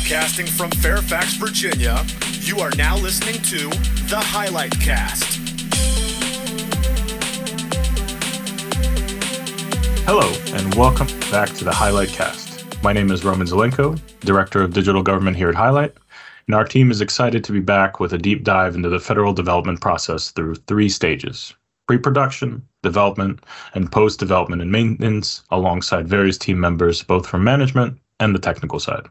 Broadcasting from Fairfax, Virginia, you are now listening to the Highlight Cast. Hello, and welcome back to the Highlight Cast. My name is Roman Zhelenko, Director of Digital Government here at Highlight, and our team is excited to be back with a deep dive into the federal development process through three stages pre production, development, and post development and maintenance, alongside various team members, both from management and the technical side.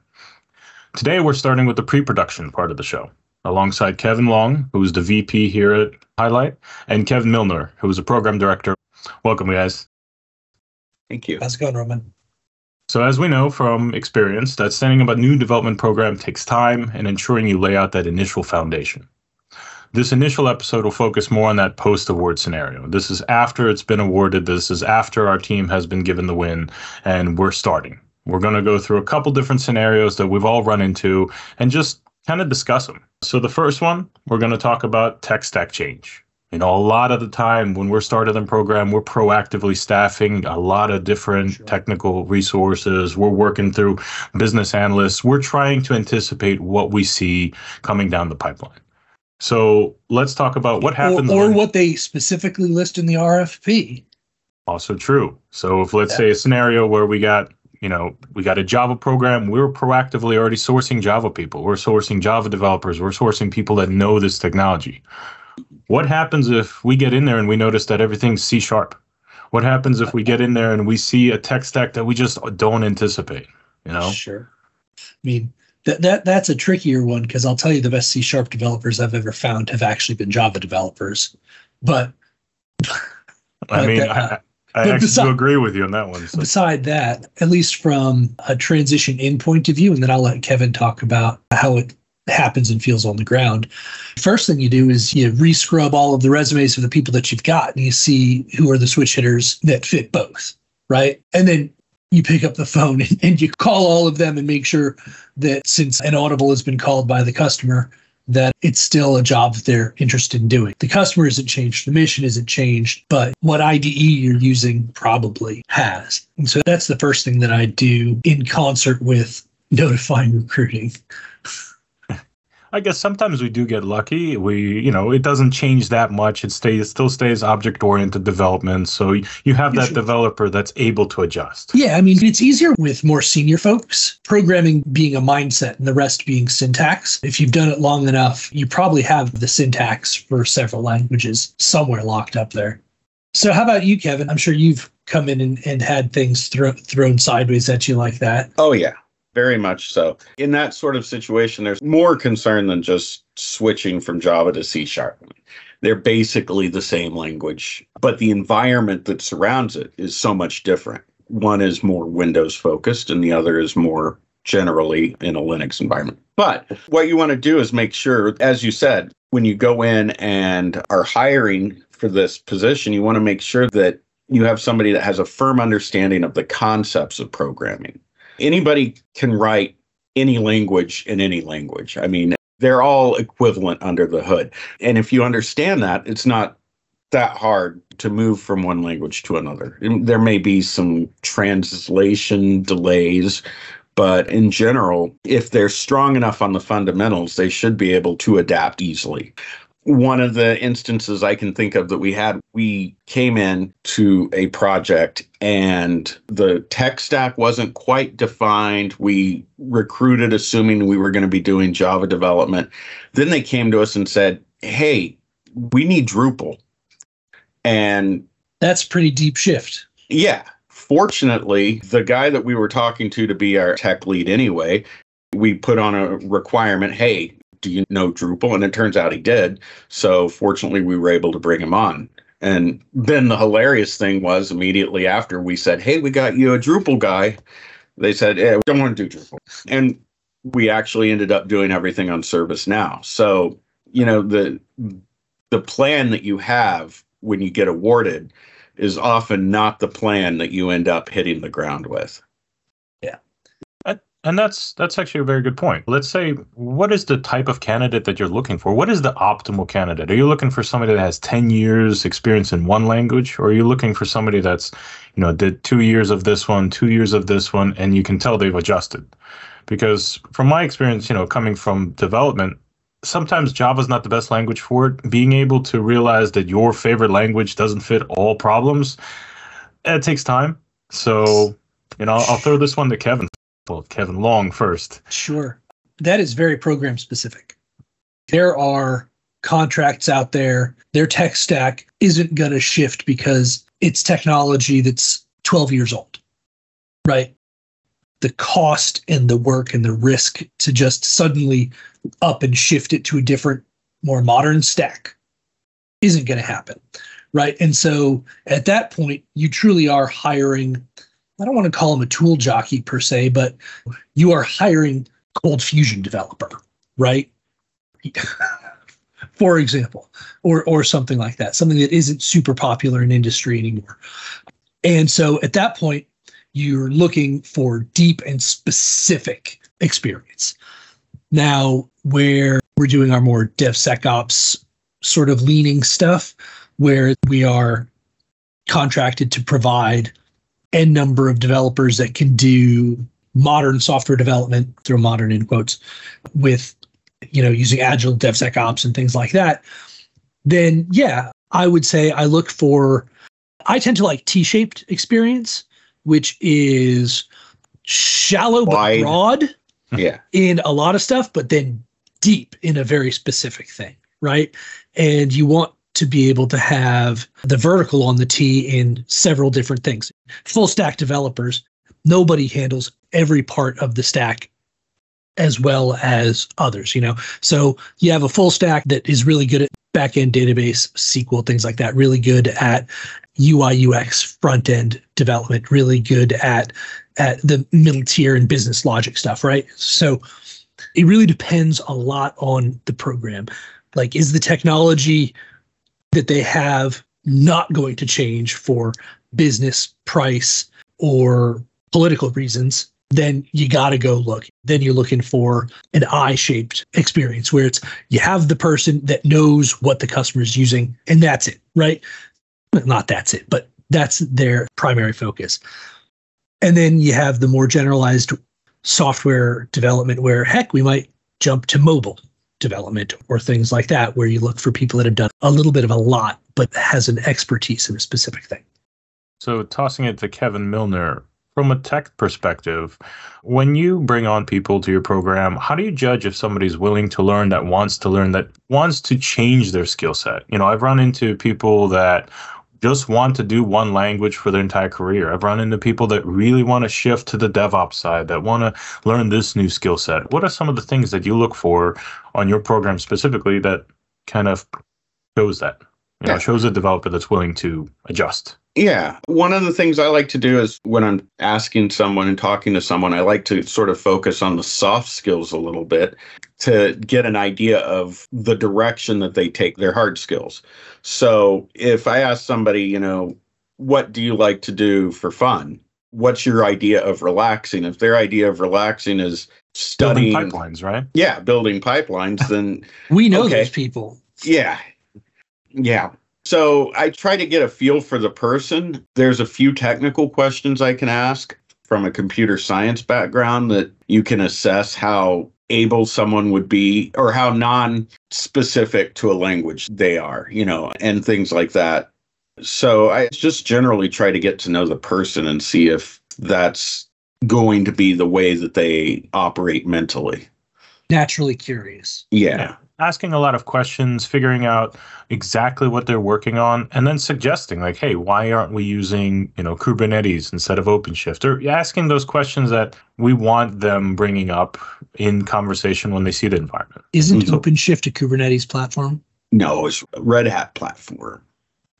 Today, we're starting with the pre production part of the show, alongside Kevin Long, who's the VP here at Highlight, and Kevin Milner, who's a program director. Welcome, guys. Thank you. How's it going, Roman? So, as we know from experience, that setting up a new development program takes time and ensuring you lay out that initial foundation. This initial episode will focus more on that post award scenario. This is after it's been awarded, this is after our team has been given the win, and we're starting. We're going to go through a couple different scenarios that we've all run into and just kind of discuss them. So, the first one, we're going to talk about tech stack change. You know, a lot of the time when we're starting in program, we're proactively staffing a lot of different sure. technical resources. We're working through business analysts. We're trying to anticipate what we see coming down the pipeline. So let's talk about what happens. Or, or what they specifically list in the RFP. Also true. So if let's yeah. say a scenario where we got you know, we got a Java program. We are proactively already sourcing Java people. We're sourcing Java developers. We're sourcing people that know this technology. What happens if we get in there and we notice that everything's C sharp? What happens if we get in there and we see a tech stack that we just don't anticipate? You know? Sure. I mean, that, that that's a trickier one because I'll tell you the best C sharp developers I've ever found have actually been Java developers. But I mean, that, uh, I, I actually beside, agree with you on that one. So. Beside that, at least from a transition in point of view, and then I'll let Kevin talk about how it happens and feels on the ground. First thing you do is you rescrub all of the resumes of the people that you've got and you see who are the switch hitters that fit both, right? And then you pick up the phone and, and you call all of them and make sure that since an audible has been called by the customer, that it's still a job that they're interested in doing. The customer isn't changed, the mission isn't changed, but what IDE you're using probably has. And so that's the first thing that I do in concert with notifying recruiting. I guess sometimes we do get lucky. We, you know, it doesn't change that much. It stays, it still stays object oriented development. So you have that developer that's able to adjust. Yeah, I mean, it's easier with more senior folks. Programming being a mindset and the rest being syntax. If you've done it long enough, you probably have the syntax for several languages somewhere locked up there. So, how about you, Kevin? I'm sure you've come in and, and had things thro- thrown sideways at you like that. Oh yeah, very much so. In that sort of situation, there's more concern than just switching from Java to C sharp. They're basically the same language, but the environment that surrounds it is so much different. One is more Windows focused, and the other is more generally in a Linux environment. But what you want to do is make sure, as you said, when you go in and are hiring for this position, you want to make sure that you have somebody that has a firm understanding of the concepts of programming anybody can write any language in any language. I mean, they're all equivalent under the hood. And if you understand that, it's not that hard to move from one language to another. There may be some translation delays, but in general, if they're strong enough on the fundamentals, they should be able to adapt easily one of the instances I can think of that we had, we came in to a project and the tech stack wasn't quite defined. We recruited assuming we were going to be doing Java development. Then they came to us and said, "Hey, we need Drupal." And that's pretty deep shift. Yeah. Fortunately, the guy that we were talking to to be our tech lead anyway, we put on a requirement, "Hey, do you know Drupal? And it turns out he did. So fortunately, we were able to bring him on. And then the hilarious thing was immediately after we said, Hey, we got you a Drupal guy. They said, Yeah, we don't want to do Drupal. And we actually ended up doing everything on ServiceNow. So, you know, the the plan that you have when you get awarded is often not the plan that you end up hitting the ground with. And that's that's actually a very good point. Let's say what is the type of candidate that you're looking for? What is the optimal candidate? Are you looking for somebody that has 10 years experience in one language or are you looking for somebody that's, you know, did 2 years of this one, 2 years of this one and you can tell they've adjusted? Because from my experience, you know, coming from development, sometimes Java is not the best language for it. Being able to realize that your favorite language doesn't fit all problems, it takes time. So, you know, I'll throw this one to Kevin well, Kevin Long first. Sure. That is very program specific. There are contracts out there, their tech stack isn't going to shift because it's technology that's 12 years old, right? The cost and the work and the risk to just suddenly up and shift it to a different, more modern stack isn't going to happen, right? And so at that point, you truly are hiring I don't want to call him a tool jockey per se, but you are hiring ColdFusion developer, right? For example, or or something like that, something that isn't super popular in industry anymore. And so at that point, you're looking for deep and specific experience. Now, where we're doing our more DevSecOps sort of leaning stuff, where we are contracted to provide n number of developers that can do modern software development through modern in quotes with you know using agile devsecops and things like that then yeah i would say i look for i tend to like t-shaped experience which is shallow Wide. but broad Yeah. in a lot of stuff but then deep in a very specific thing right and you want to be able to have the vertical on the T in several different things. Full stack developers, nobody handles every part of the stack as well as others, you know. So you have a full stack that is really good at backend database, SQL, things like that, really good at UI UX front end development, really good at at the middle tier and business logic stuff, right? So it really depends a lot on the program. Like is the technology that they have not going to change for business price or political reasons then you got to go look. Then you're looking for an i-shaped experience where it's you have the person that knows what the customer is using and that's it right? Not that's it but that's their primary focus. And then you have the more generalized software development where heck we might jump to mobile development or things like that where you look for people that have done a little bit of a lot but has an expertise in a specific thing So, tossing it to Kevin Milner, from a tech perspective, when you bring on people to your program, how do you judge if somebody's willing to learn, that wants to learn, that wants to change their skill set? You know, I've run into people that just want to do one language for their entire career. I've run into people that really want to shift to the DevOps side, that want to learn this new skill set. What are some of the things that you look for on your program specifically that kind of shows that? You know, Yeah. shows a developer that's willing to adjust. Yeah. One of the things I like to do is when I'm asking someone and talking to someone, I like to sort of focus on the soft skills a little bit to get an idea of the direction that they take their hard skills. So if I ask somebody, you know, what do you like to do for fun? What's your idea of relaxing? If their idea of relaxing is Building studying, pipelines, right? yeah, building pipelines, then we know Okay. those people yeah. Yeah. So I try to get a feel for the person. There's a few technical questions I can ask from a computer science background that you can assess how able someone would be or how non specific to a language they are, you know, and things like that. So I just generally try to get to know the person and see if that's going to be the way that they operate mentally. naturally curious Yeah. Asking a lot of questions, figuring out exactly what they're working on, and then suggesting, like, hey, why aren't we using, you know, Kubernetes instead of OpenShift? Or asking those questions that we want them bringing up in conversation when they see the environment. isn't So- OpenShift a Kubernetes platform? No, it's Red Hat platform.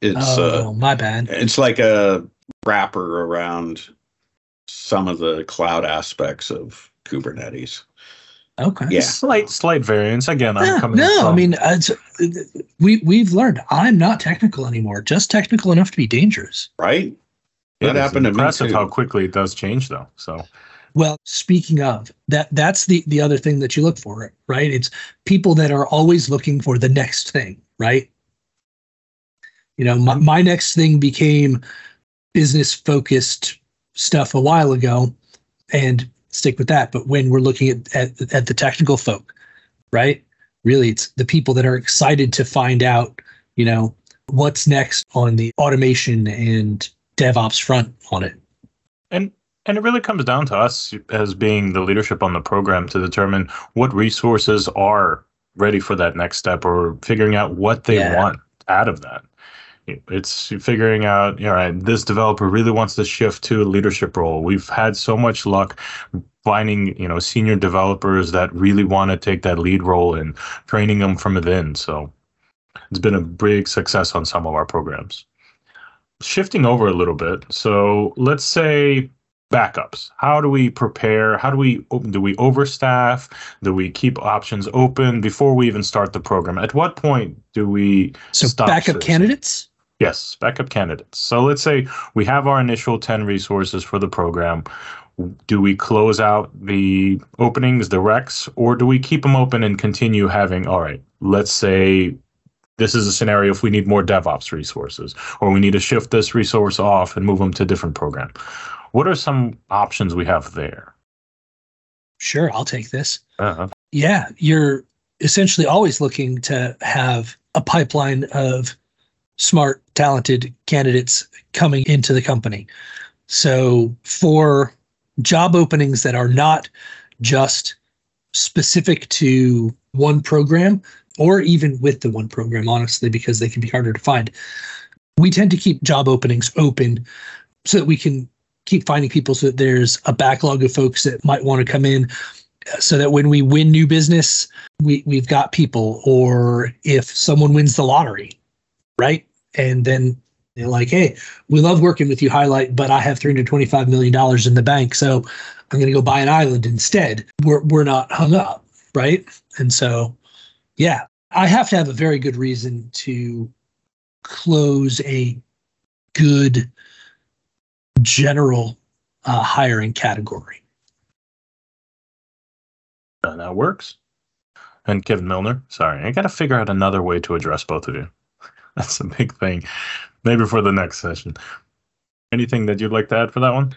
It's oh, uh my bad. it's like a wrapper around some of the cloud aspects of Kubernetes. Okay. Yeah. Slight, slight variance. Again, I'm coming. no, I mean, it's, we we've learned I'm not technical anymore. Just technical enough to be dangerous. Right? it that is happened to me impressive too. how quickly it does change, though. So, Well, speaking of that, that's the the other thing that you look for, right? It's people that are always looking for the next thing, right? You know, my, my next thing became business focused stuff a while ago, and stick with that. But when we're looking at, at at the technical folk, right? Really, it's the people that are excited to find out, you know, what's next on the automation and DevOps front on it. And and it really comes down to us as being the leadership on the program to determine what resources are ready for that next step or figuring out what they Yeah. want out of that. It's figuring out, all right, this developer really wants to shift to a leadership role. We've had so much luck finding, you know, senior developers that really want to take that lead role and training them from within. So it's been a big success on some of our programs. Shifting over a little bit. So let's say backups. How do we prepare? How do we do we overstaff? Do we keep options open before we even start the program? At what point do we So stop backup this? candidates. Yes, backup candidates. So let's say we have our initial 10 resources for the program. Do we close out the openings, the recs, or do we keep them open and continue having, all right, let's say this is a scenario if we need more DevOps resources, or we need to shift this resource off and move them to a different program. What are some options we have there? Sure, I'll take this. Uh, Yeah, you're essentially always looking to have a pipeline of smart, talented candidates coming into the company. So for job openings that are not just specific to one program or even with the one program, honestly, because they can be harder to find, we tend to keep job openings open so that we can keep finding people so that there's a backlog of folks that might want to come in so that when we win new business, we, we've got people, or if someone wins the lottery, right? And then they're like, hey, we love working with you, Highlight, but I have $325 million in the bank. So I'm going to go buy an island instead. We're, we're not hung up, right? And so, yeah, I have to have a very good reason to close a good general uh, hiring category. uh, that works. And Kevin Milner, sorry, I got to figure out another way to address both of you. That's a big thing. Maybe for the next session. Anything that you'd like to add for that one?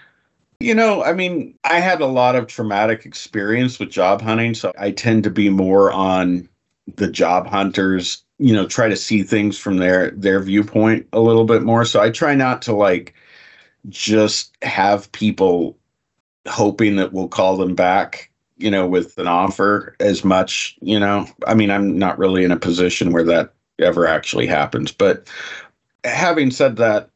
You know, I mean, I had a lot of traumatic experience with job hunting, so I tend to be more on the job hunters, you know, try to see things from their their viewpoint a little bit more. So I try not to like just have people hoping that we'll call them back, you know, with an offer as much, you know. I mean, I'm not really in a position where that ever actually happens, but having said that,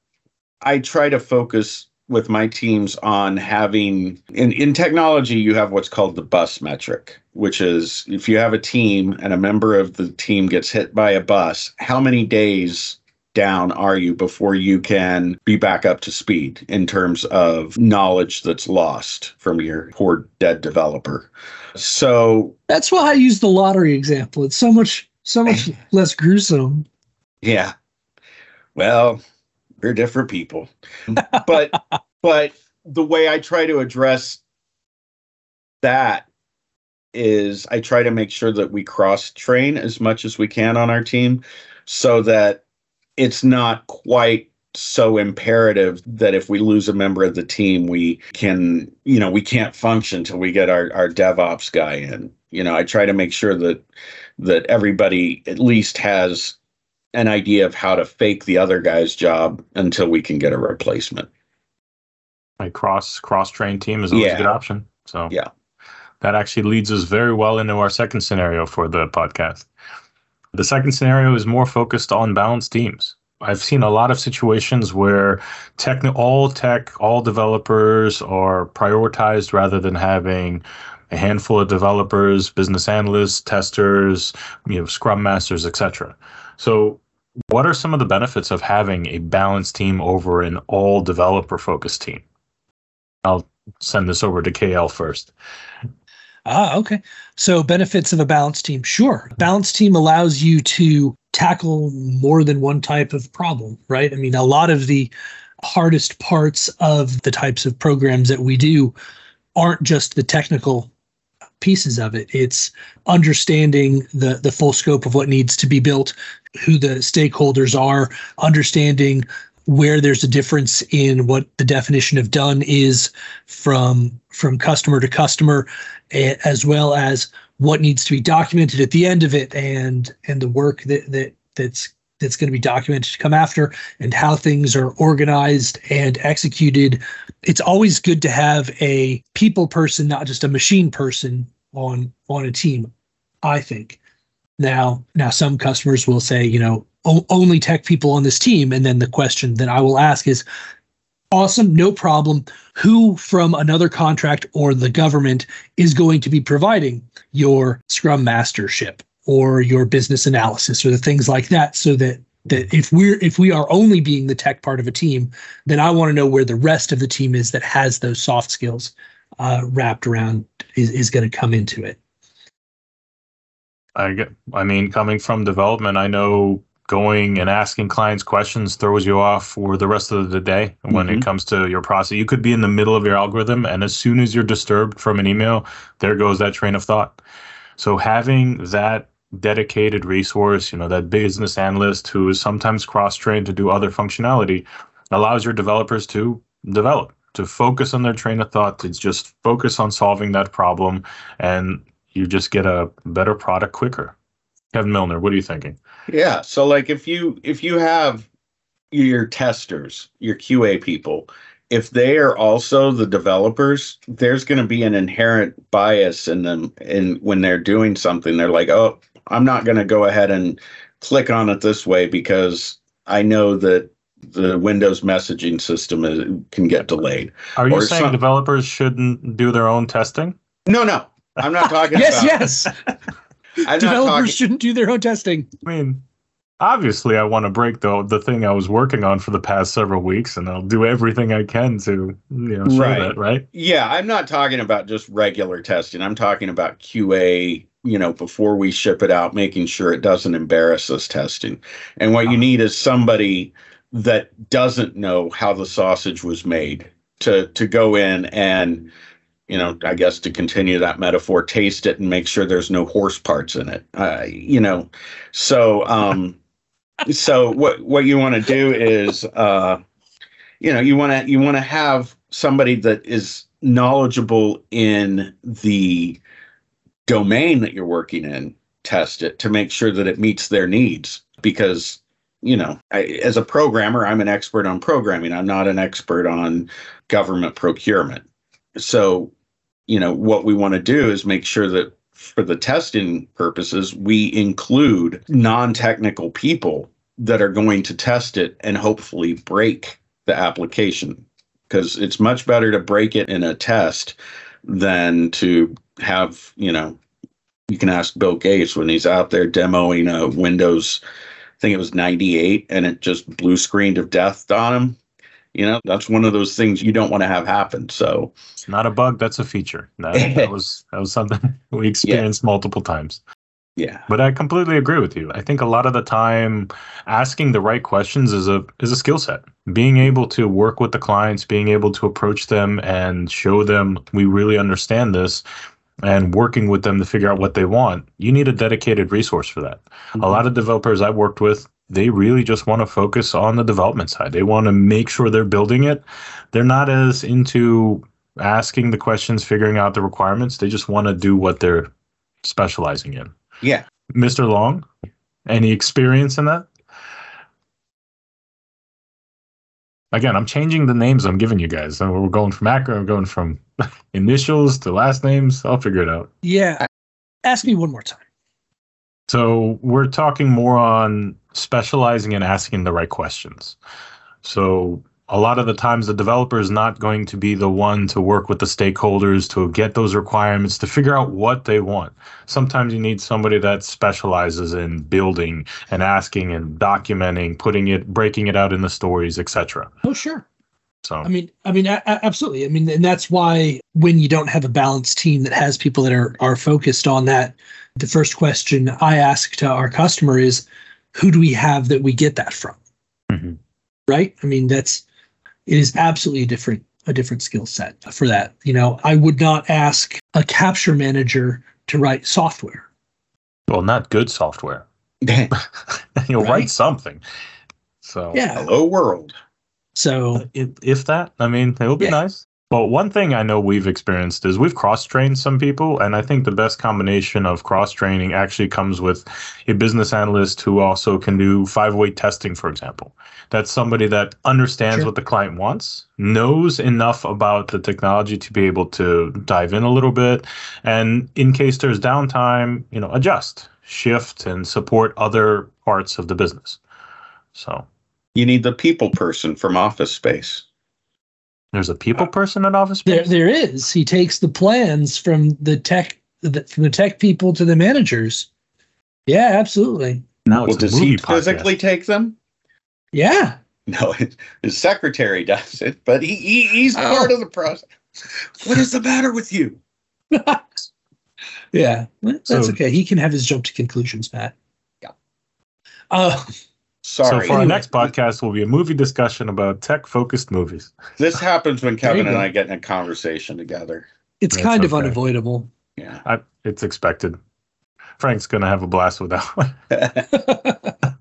I try to focus with my teams on having in, in technology you have what's called the bus metric which is if you have a team and a member of the team gets hit by a bus how many days down are you before you can be back up to speed in terms of knowledge that's lost from your poor dead developer so That's why I use the lottery example. It's so much so much less gruesome. Yeah. Well, we're different people. but but the way I try to address that is I try to make sure that we cross train as much as we can on our team so that it's not quite so imperative that if we lose a member of the team we can you know we can't function till we get our our DevOps guy in you know I try to make sure that that everybody at least has an idea of how to fake the other guy's job until we can get a replacement. A cross cross train team is always Yeah. a good option. So Yeah. that actually leads us very well into our second scenario for the podcast. The second scenario is more focused on balanced teams. I've seen a lot of situations where tech, all tech, all developers are prioritized rather than having a handful of developers, business analysts, testers, you know, scrum masters, etc. So, what are some of the benefits of having a balanced team over an all developer focused team? I'll send this over to KL first. Ah, okay. So benefits of a balanced team. Sure. Balanced team allows you to tackle more than one type of problem, right? I mean, a lot of the hardest parts of the types of programs that we do aren't just the technical pieces of it. It's understanding the the full scope of what needs to be built, who the stakeholders are, understanding where there's a difference in what the definition of done is from from customer to customer as well as what needs to be documented at the end of it and and the work that that that's that's going to be documented to come after and how things are organized and executed. It's always good to have a people person not just a machine person on on a team i think. Now now some customers will say you know only tech people on this team. And then the question that i will ask is awesome no problem. Who from another contract or the government is going to be providing your scrum mastership or your business analysis or the things like that so that that if we're if we are only being the tech part of a team then i want to know where the rest of the team is that has those soft skills uh, wrapped around is, is going to come into it i get i mean coming from development i know going and asking clients questions throws you off for the rest of the day when mm-hmm. it comes to your process. You could be in the middle of your algorithm, and as soon as you're disturbed from an email, there goes that train of thought. So having that dedicated resource, you know, that business analyst who is sometimes cross-trained to do other functionality, allows your developers to develop, to focus on their train of thought, to just focus on solving that problem, and you just get a better product quicker. Kevin Milner, what are you thinking? Yeah. So like if you if you have your testers, your QA people, if they are also the developers, there's going to be an inherent bias in them. And when they're doing something, they're like, "Oh, I'm not going to go ahead and click on it this way because I know that the Windows messaging system is, can get delayed." Are you or saying some, developers shouldn't do their own testing? No, no. I'm not talking yes, about Yes, yes. Developers talking... shouldn't do their own testing. I mean, obviously, I want to break the the thing I was working on for the past several weeks, and I'll do everything I can to you know show right. that. Right? Yeah, I'm not talking about just regular testing. I'm talking about QA. You know, before we ship it out, making sure it doesn't embarrass us testing. And what you need is somebody that doesn't know how the sausage was made to to go in and you know, I guess to continue that metaphor, taste it and make sure there's no horse parts in it. Uh, you know, so um, so what what you want to do is, uh, you know, you want to you want to have somebody that is knowledgeable in the domain that you're working in test it to make sure that it meets their needs. Because you know I, as a programmer i'm an expert on programming. I'm not an expert on government procurement. So you know what we want to do is make sure that for the testing purposes we include non-technical people that are going to test it and hopefully break the application. Because it's much better to break it in a test than to have you know you can ask bill gates when he's out there demoing a windows i think it was 98 and it just blue screened of death on him. You know that's one of those things you don't want to have happen so. It's not a bug that's a feature. That, that was that was something we experienced yeah. multiple times yeah but i completely agree with you i think a lot of the time asking the right questions is a is a skill set being able to work with the clients being able to approach them and show them we really understand this and working with them to figure out what they want you need a dedicated resource for that mm-hmm. a lot of developers i've worked with they really just want to focus on the development side. They want to make sure they're building it. They're not as into asking the questions, figuring out the requirements. They just want to do what they're specializing in. Yeah. Mr. Long, any experience in that? Again, I'm changing the names I'm giving you guys. So we're going from acronym, we're going from initials to last names. I'll figure it out. Yeah. Ask me one more time. So we're talking more on specializing and asking the right questions. So a lot of the times the developer is not going to be the one to work with the stakeholders to get those requirements to figure out what they want sometimes you need somebody that specializes in building and asking and documenting putting it breaking it out in the stories etc oh sure so i mean i mean a- absolutely i mean and that's why when you don't have a balanced team that has people that are are focused on that the first question i ask to our customer is who do we have that we get that from? Mm-hmm. Right? I mean, that's it is absolutely a different a different skill set for that. You know, I would not ask a capture manager to write software. Well, not good software. You'll Right. write something. So Yeah. Hello world. So if, if that, I mean, it would be Yeah. nice. Well, one thing I know we've experienced is we've cross trained some people, and I think the best combination of cross training actually comes with a business analyst who also can do five way testing, for example. That's somebody that understands Sure. what the client wants, knows enough about the technology to be able to dive in a little bit, and in case there's downtime, you know, adjust, shift, and support other parts of the business. So You need the people person from Office Space. There's a people person in Office there there is. He takes the plans from the tech the, from the tech people to the managers. Yeah, absolutely. Now Well, does he podcast. physically take them? Yeah. No, his, his secretary does it, but he, he he's Oh. part of the process. What is the matter with you? Yeah. That's So- okay. He can have his jump to conclusions, mat. Yeah. Uh So Sorry. for our next podcast will be a movie discussion about tech-focused movies. this happens when Kevin and. I get in a conversation together. it's That's kind of okay. unavoidable. Yeah. I, it's expected. Frank's gonna have a blast with that one.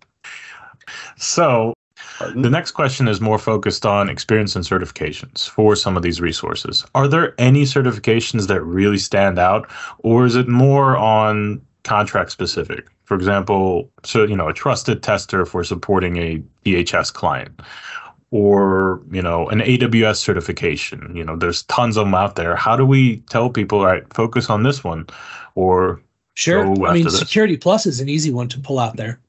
So Pardon? the next question is more focused on experience and certifications for some of these resources. Are there any certifications that really stand out, or is it more on contract specific? For example, so you know, a trusted tester for supporting a DHS client. Or you know an AWS certification. You know, there's tons of them out there. How do we tell people, all right, focus on this one, or Sure. I mean, this. Security Plus is an easy one to pull out there.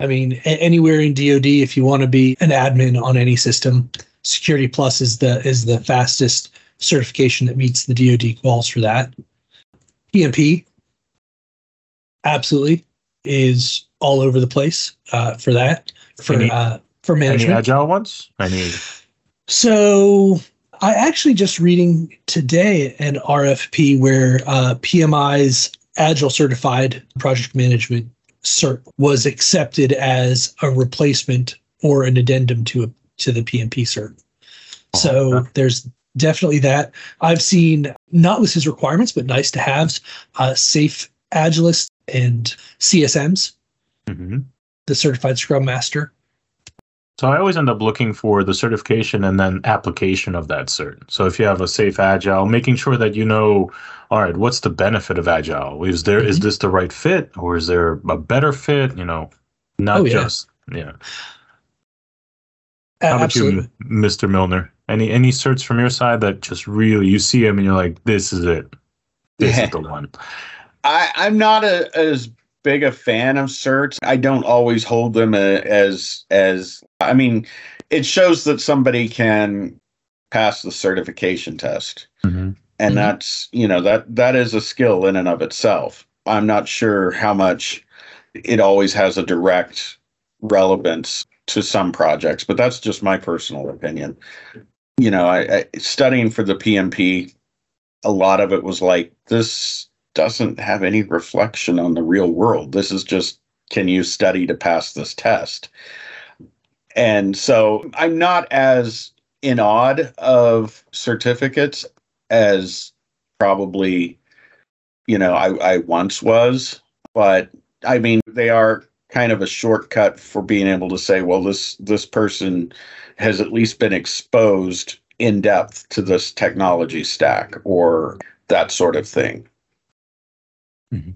I mean, a- anywhere in DoD, if you want to be an admin on any system, Security Plus is the is the fastest certification that meets the DoD calls for that. PMP, absolutely, is all over the place uh, for that for Any- uh, for any agile ones? Any So I actually just reading today an RFP where uh, PMI's Agile Certified Project Management cert was accepted as a replacement or an addendum to a to the PMP cert. So okay. there's definitely that. I've seen not with his requirements, but nice to haves, uh, Safe Agilist and CSMs, Mhm. the Certified Scrum Master. So I always end up looking for the certification and then application of that cert. So if you have a safe agile, making sure that you know, all right, what's the benefit of agile? Is there is Mhm. this the right fit or is there a better fit? You know, not Oh, yeah. just yeah. How about Absolutely. you, Mr. Milner? Any any certs from your side that just really you see them and you're like, this is it. This is the one. I, I'm not a, as big a fan of certs. I don't always hold them a, as as. I mean, it shows that somebody can pass the certification test, Mhm. and Mhm. that's you know that that is a skill in and of itself. I'm not sure how much it always has a direct relevance to some projects, but that's just my personal opinion. You know, I, I studying for the PMP, a lot of it was like this doesn't have any reflection on the real world. This is just can you study to pass this test? And so I'm not as in awe of certificates as probably you know I, I once was, but I mean they are kind of a shortcut for being able to say, well, this this person has at least been exposed in depth to this technology stack or that sort of thing. Mm-hmm.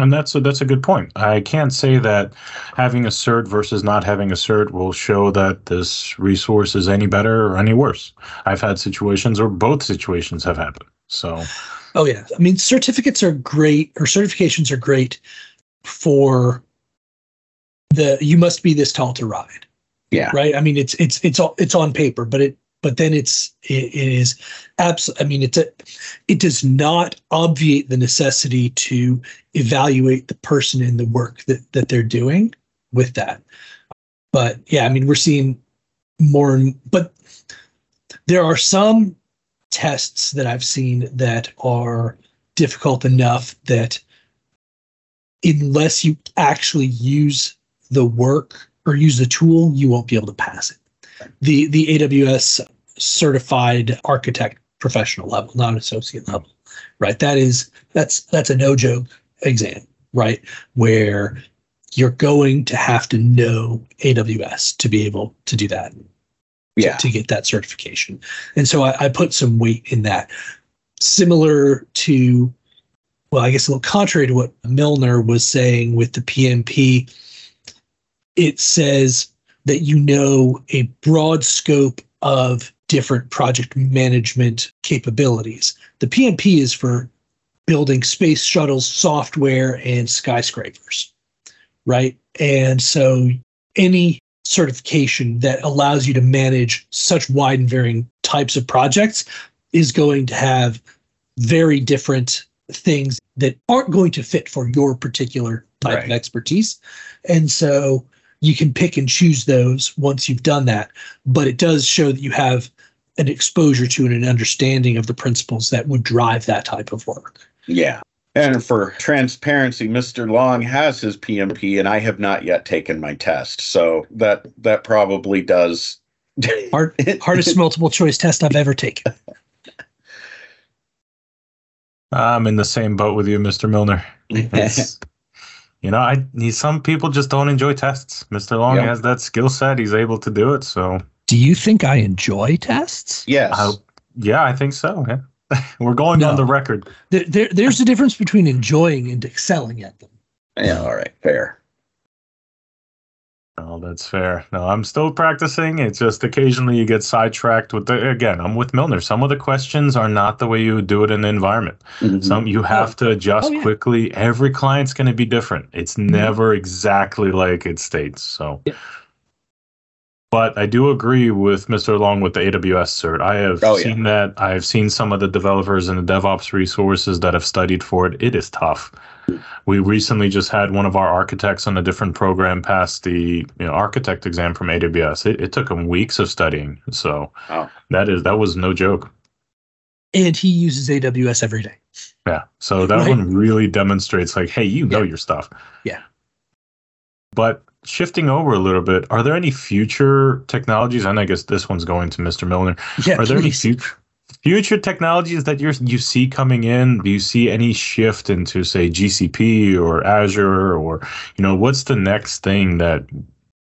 And that's a, that's a good point. I can't say that having a cert versus not having a cert will show that this resource is any better or any worse. I've had situations or both situations have happened. So Oh yeah. I mean, certificates are great or certifications are great for the you must be this tall to ride. Yeah. Right? I mean, it's it's it's all it's on paper, but it but then it's it, it is abs I mean, it's a it does not obviate the necessity to evaluate the person and the work that that they're doing with that. But yeah, I mean, we're seeing more but there are some tests that I've seen that are difficult enough that unless you actually use the work or use the tool, you won't be able to pass it. The the AWS certified architect professional level, not associate level, right? That is that's that's a no joke exam, right? Where you're going to have to know AWS to be able to do that. Yeah. To, to get that certification. And so I, I put some weight in that. Similar to, well, I guess a little contrary to what Milner was saying with the PMP, it says that you know a broad scope of different project management capabilities. The PMP is for building space shuttles, software, and skyscrapers, right? And so any certification that allows you to manage such wide and varying types of projects is going to have very different things that aren't going to fit for your particular type Right. of expertise. And so you can pick and choose those once you've done that. But it does show that you have an exposure to and an understanding of the principles that would drive that type of work. Yeah. And for transparency, Mr. Long has his PMP and I have not yet taken my test. So that that probably does Hard, hardest multiple choice test I've ever taken. I'm in the same boat with you, Mr. Milner. It's, you know, I some people just don't enjoy tests. Mr. Long Yeah. has that skill set; he's able to do it. So, Do you think I enjoy tests? yes. I, yeah, I think so. Yeah. We're going on the record. There, there, there's a difference between enjoying and excelling at them. yeah, all right, fair. No, that's fair. No, I'm still practicing. It's just occasionally you get sidetracked with the. Again, I'm with Milner. Some of the questions are not the way you would do it in the environment. Mhm. Some you have to adjust Oh, yeah. quickly. Every client's going to be different. It's never exactly like it states. So, Yeah. But I do agree with Mr. Long with the AWS cert. I have Oh, yeah. seen that. I have seen some of the developers and the DevOps resources that have studied for it. It is tough. We recently just had one of our architects on a different program pass the you know, architect exam from AWS. It, it took him weeks of studying. So Wow. that is that was no joke. And he uses AWS every day. Yeah. So that Right. one really demonstrates like, hey, you know Yeah. your stuff. Yeah. But shifting over a little bit, are there any future technologies? And I guess this one's going to Mr. Milner. Yeah, Are there any future future technologies that you you see coming in? Do you see any shift into say GCP or Azure or you know what's the next thing that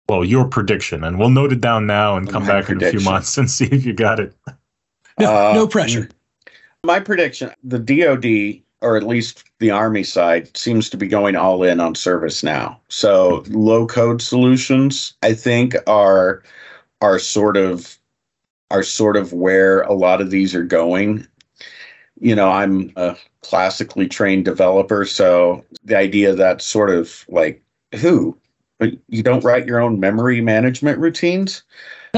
well your prediction and we'll note it down now and come My back in a few months and see if you got it. No, Uh, no pressure. My prediction the DoD, or at least the Army side, seems to be going all in on ServiceNow. So low code solutions, I think, are are sort of are sort of where a lot of these are going. You know, I'm a classically trained developer, so the idea that sort of like who But you don't write your own memory management routines.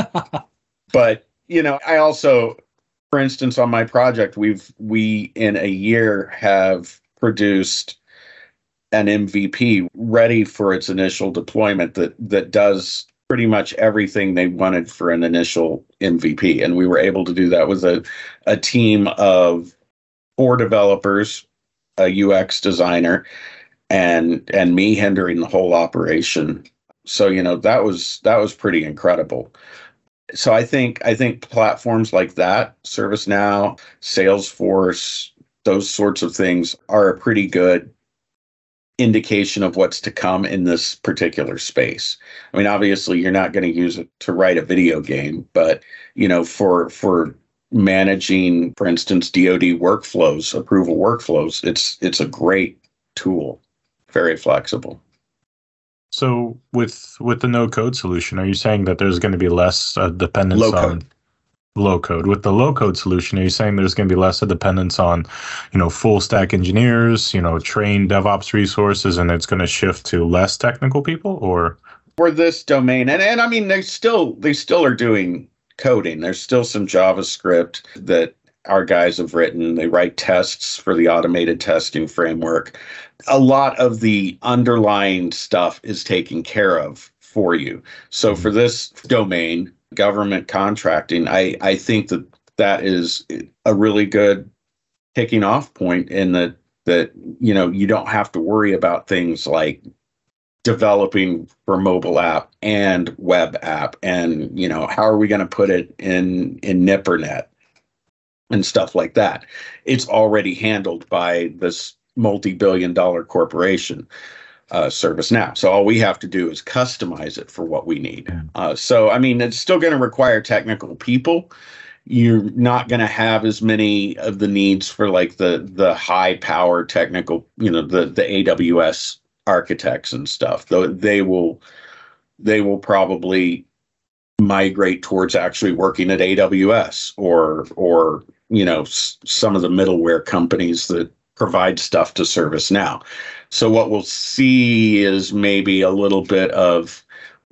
but you know, I also for instance, on my project, we've we in a year have produced an MVP ready for its initial deployment that that does pretty much everything they wanted for an initial MVP. And we were able to do that with a, a team of four developers, a UX designer, and and me hindering the whole operation. So, you know, that was that was pretty incredible so I think I think platforms like that, ServiceNow, Salesforce, those sorts of things are a pretty good indication of what's to come in this particular space. I mean, obviously you're not going to use it to write a video game, but you know, for for managing, for instance, DoD workflows, approval workflows, it's it's a great tool. Very flexible. So with with the no code solution, are you saying that there's going to be less uh, dependence Low on code. Low code? With the low code solution, are you saying there's going to be less of dependence on, you know, full stack engineers, you know, trained DevOps resources, and it's going to shift to less technical people, or? For this domain and, and i mean they still they still are doing coding. There's still some javascript that our guys have written. They write tests for the automated testing framework. A lot of the underlying stuff is taken care of for you. So for mm-hmm. this domain government contracting i i think that that is a really good kicking off point in that that you know you don't have to worry about things like developing for mobile app and web app and you know how are we going to put it in in NIPRNet and stuff like that. It's already handled by this multi-billion dollar corporation uh, ServiceNow. So all we have to do is customize it for what we need. Uh, so I mean, it's still going to require technical people. You're not going to have as many of the needs for like the the high power technical, you know, the the AWS architects and stuff. Though they will they will probably migrate towards actually working at AWS or or you know s- some of the middleware companies that provide stuff to ServiceNow. So what we'll see is maybe a little bit of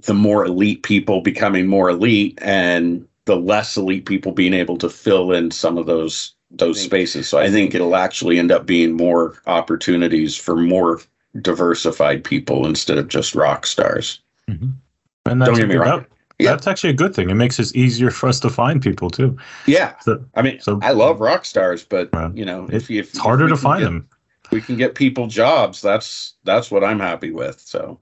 the more elite people becoming more elite and the less elite people being able to fill in some of those those spaces. So I think it'll actually end up being more opportunities for more diversified people instead of just rock stars. Mm-hmm. And that's Don't get me that- wrong. Yeah. That's actually a good thing. It makes it easier for us to find people too. Yeah. So I mean, So- I love rock stars, but Right. you know, if, if it's harder if we to find get- them. we can get people jobs. That's that's what I'm happy with. So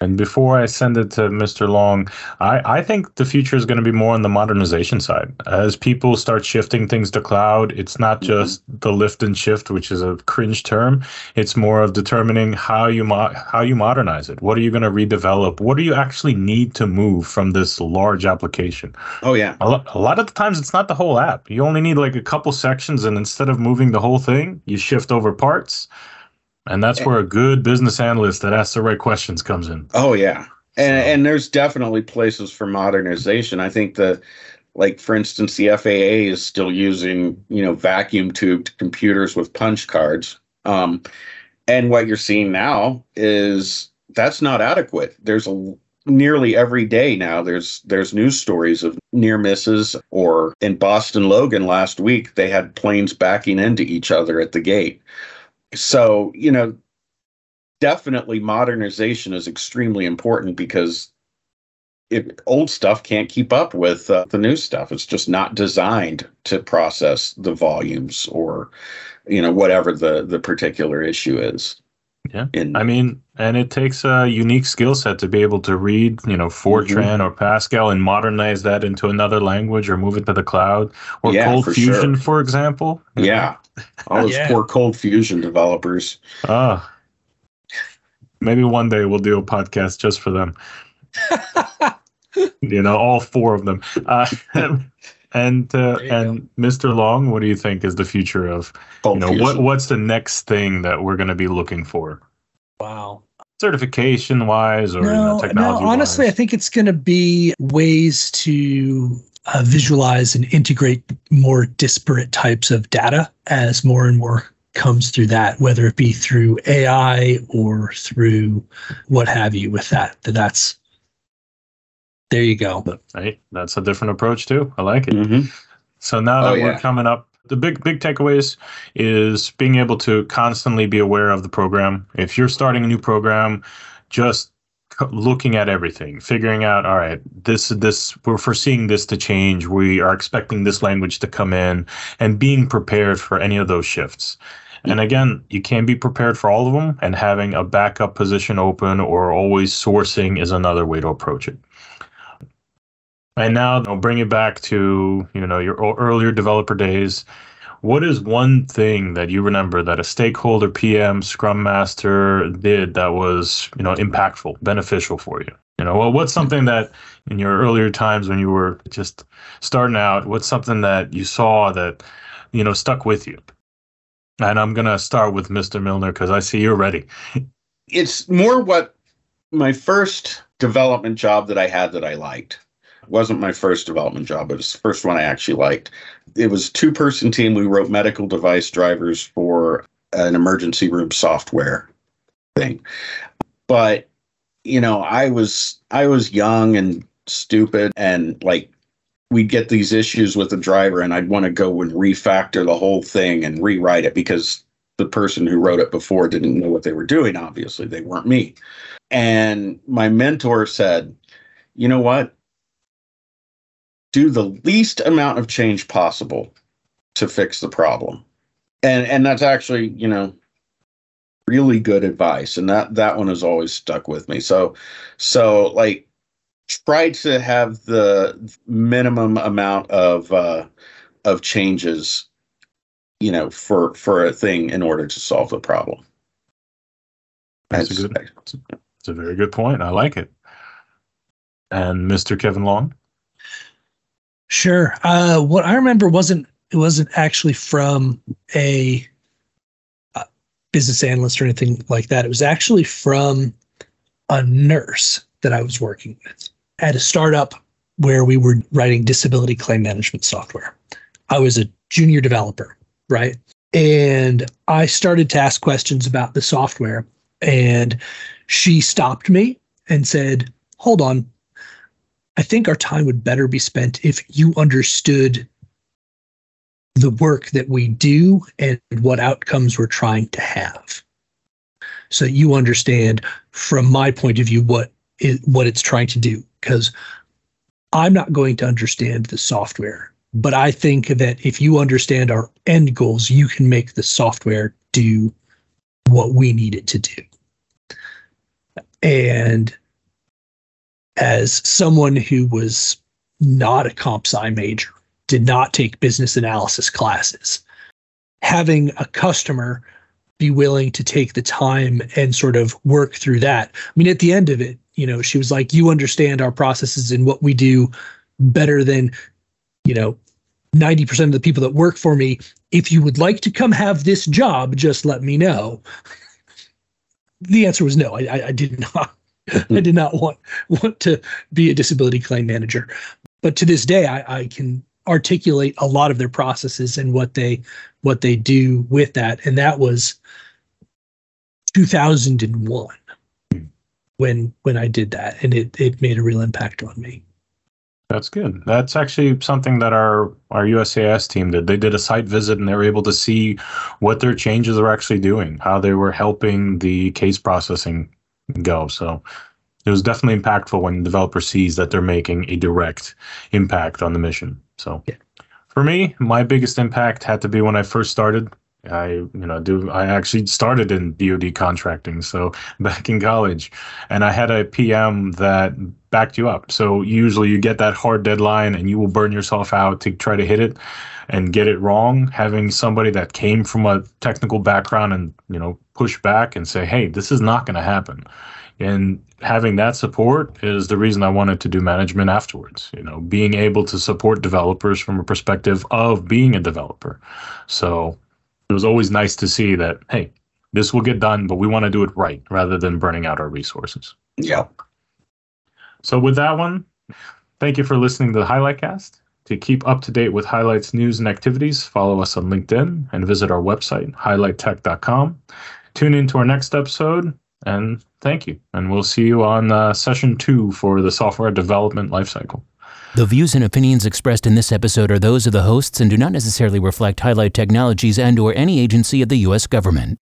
And before I send it to Mr. Long, I, I think the future is going to be more on the modernization side. As people start shifting things to cloud, it's not Mhm. just the lift and shift, which is a cringe term. It's more of determining how you mo- how you modernize it. What are you going to redevelop? What do you actually need to move from this large application? oh yeah. A, lo- a lot of the times, it's not the whole app. You only need like a couple sections, and instead of moving the whole thing, you shift over parts. And that's where a good business analyst that asks the right questions comes in. Oh yeah. And So- and there's definitely places for modernization. I think the like for instance the FAA is still using, you know, vacuum tubed computers with punch cards. Um and what you're seeing now is that's not adequate. There's a nearly every day now there's there's news stories of near misses or in Boston Logan last week they had planes backing into each other at the gate. So, you know, definitely modernization is extremely important because it, old stuff can't keep up with uh, the new stuff. It's just not designed to process the volumes or, you know, whatever the the particular issue is. Yeah. In, I mean, and it takes a unique skill set to be able to read, you know, Fortran or Pascal and modernize that into another language or move it to the cloud or Yeah, ColdFusion, sure. for example. yeah, all those Yeah. poor ColdFusion developers. Ah. Maybe one day we'll do a podcast just for them. you know, all four of them. Uh, and uh, There you and Mr. Long, what do you think is the future of Cold you know Fusion. what what's the next thing that we're going to be looking for Wow. certification wise or you know, No, no. technology Honestly, I think it's going to be ways to uh, visualize and integrate more disparate types of data as more and more comes through that, whether it be through AI or through what have you. With that, that that's there you go. right that's a different approach too i like it Mhm. so now Oh, that we're coming up the big big takeaways is being able to constantly be aware of the program if you're starting a new program just c- looking at everything figuring out all right this this we're foreseeing this to change. We are expecting this language to come in and being prepared for any of those shifts. And again you can be prepared for all of them and having a backup position open or always sourcing is another way to approach it. And now I'll bring it back to you know your earlier developer days. What is one thing that you remember that a stakeholder, PM, Scrum Master did that was you know impactful, beneficial for you? You know, well, what's something that in your earlier times when you were just starting out, what's something that you saw that you know stuck with you? And I'm gonna start with Mr. Milner because I see you're ready. it's more what my first development job that I had that I liked. Wasn't my first development job, but it was the first one I actually liked. It was a two person team. We wrote medical device drivers for an emergency room software thing. But you know, I was I was young and stupid and like we'd get these issues with the driver and I'd want to go and refactor the whole thing and rewrite it because the person who wrote it before didn't know what they were doing obviously they weren't me and my mentor said you know what do the least amount of change possible to fix the problem and and that's actually you know really good advice and that that one has always stuck with me so so like try to have the minimum amount of uh of changes you know for for a thing in order to solve the problem That's a good. It's a very good point. I like it. And Mr. Kevin Long. Sure. Uh, what I remember wasn't it wasn't actually from a, a business analyst or anything like that. It was actually from a nurse that I was working with at a startup where we were writing disability claim management software. I was a junior developer, right? And I started to ask questions about the software, and she stopped me and said, Hold on. I think our time would better be spent if you understood the work that we do and what outcomes we're trying to have. So you understand from my point of view what it, what it's trying to do because I'm not going to understand the software, but I think that if you understand our end goals, you can make the software do what we need it to do. And as someone who was not a comp sci major, did not take business analysis classes, having a customer be willing to take the time and sort of work through that. I mean, at the end of it, you know, she was like, You understand our processes and what we do better than, you know, 90% of the people that work for me. If you would like to come have this job, just let me know. the answer was no. I, I did not. I did not want want to be a disability claim manager. But to this day, I, I can articulate a lot of their processes and what they what they do with that. And that was 2001 when when I did that, and it it made a real impact on me. That's good. That's actually something that our our USCIS team did. They did a site visit and they were able to see what their changes are actually doing, how they were helping the case processing go. So it was definitely impactful when the developer sees that they're making a direct impact on the mission. So yeah. for me, my biggest impact had to be when I first started. I you know do I actually started in DoD contracting, so back in college, and I had a PM that backed you up. So usually you get that hard deadline and you will burn yourself out to try to hit it and get it wrong. Having somebody that came from a technical background and you know push back and say, hey, this is not going to happen. And having that support is the reason I wanted to do management afterwards. You know, being able to support developers from a perspective of being a developer. So it was always nice to see that, hey, this will get done, but we want to do it right rather than burning out our resources. Yeah. So with that one, thank you for listening to the Highlight Cast. To keep up to date with highlights, news, and activities, follow us on LinkedIn and visit our website, highlighttech.com. Tune in to our next episode and thank you. And we'll see you on uh, session two for the software development lifecycle. The views and opinions expressed in this episode are those of the hosts and do not necessarily reflect Highlight Technologies and or any agency of the U.S. government.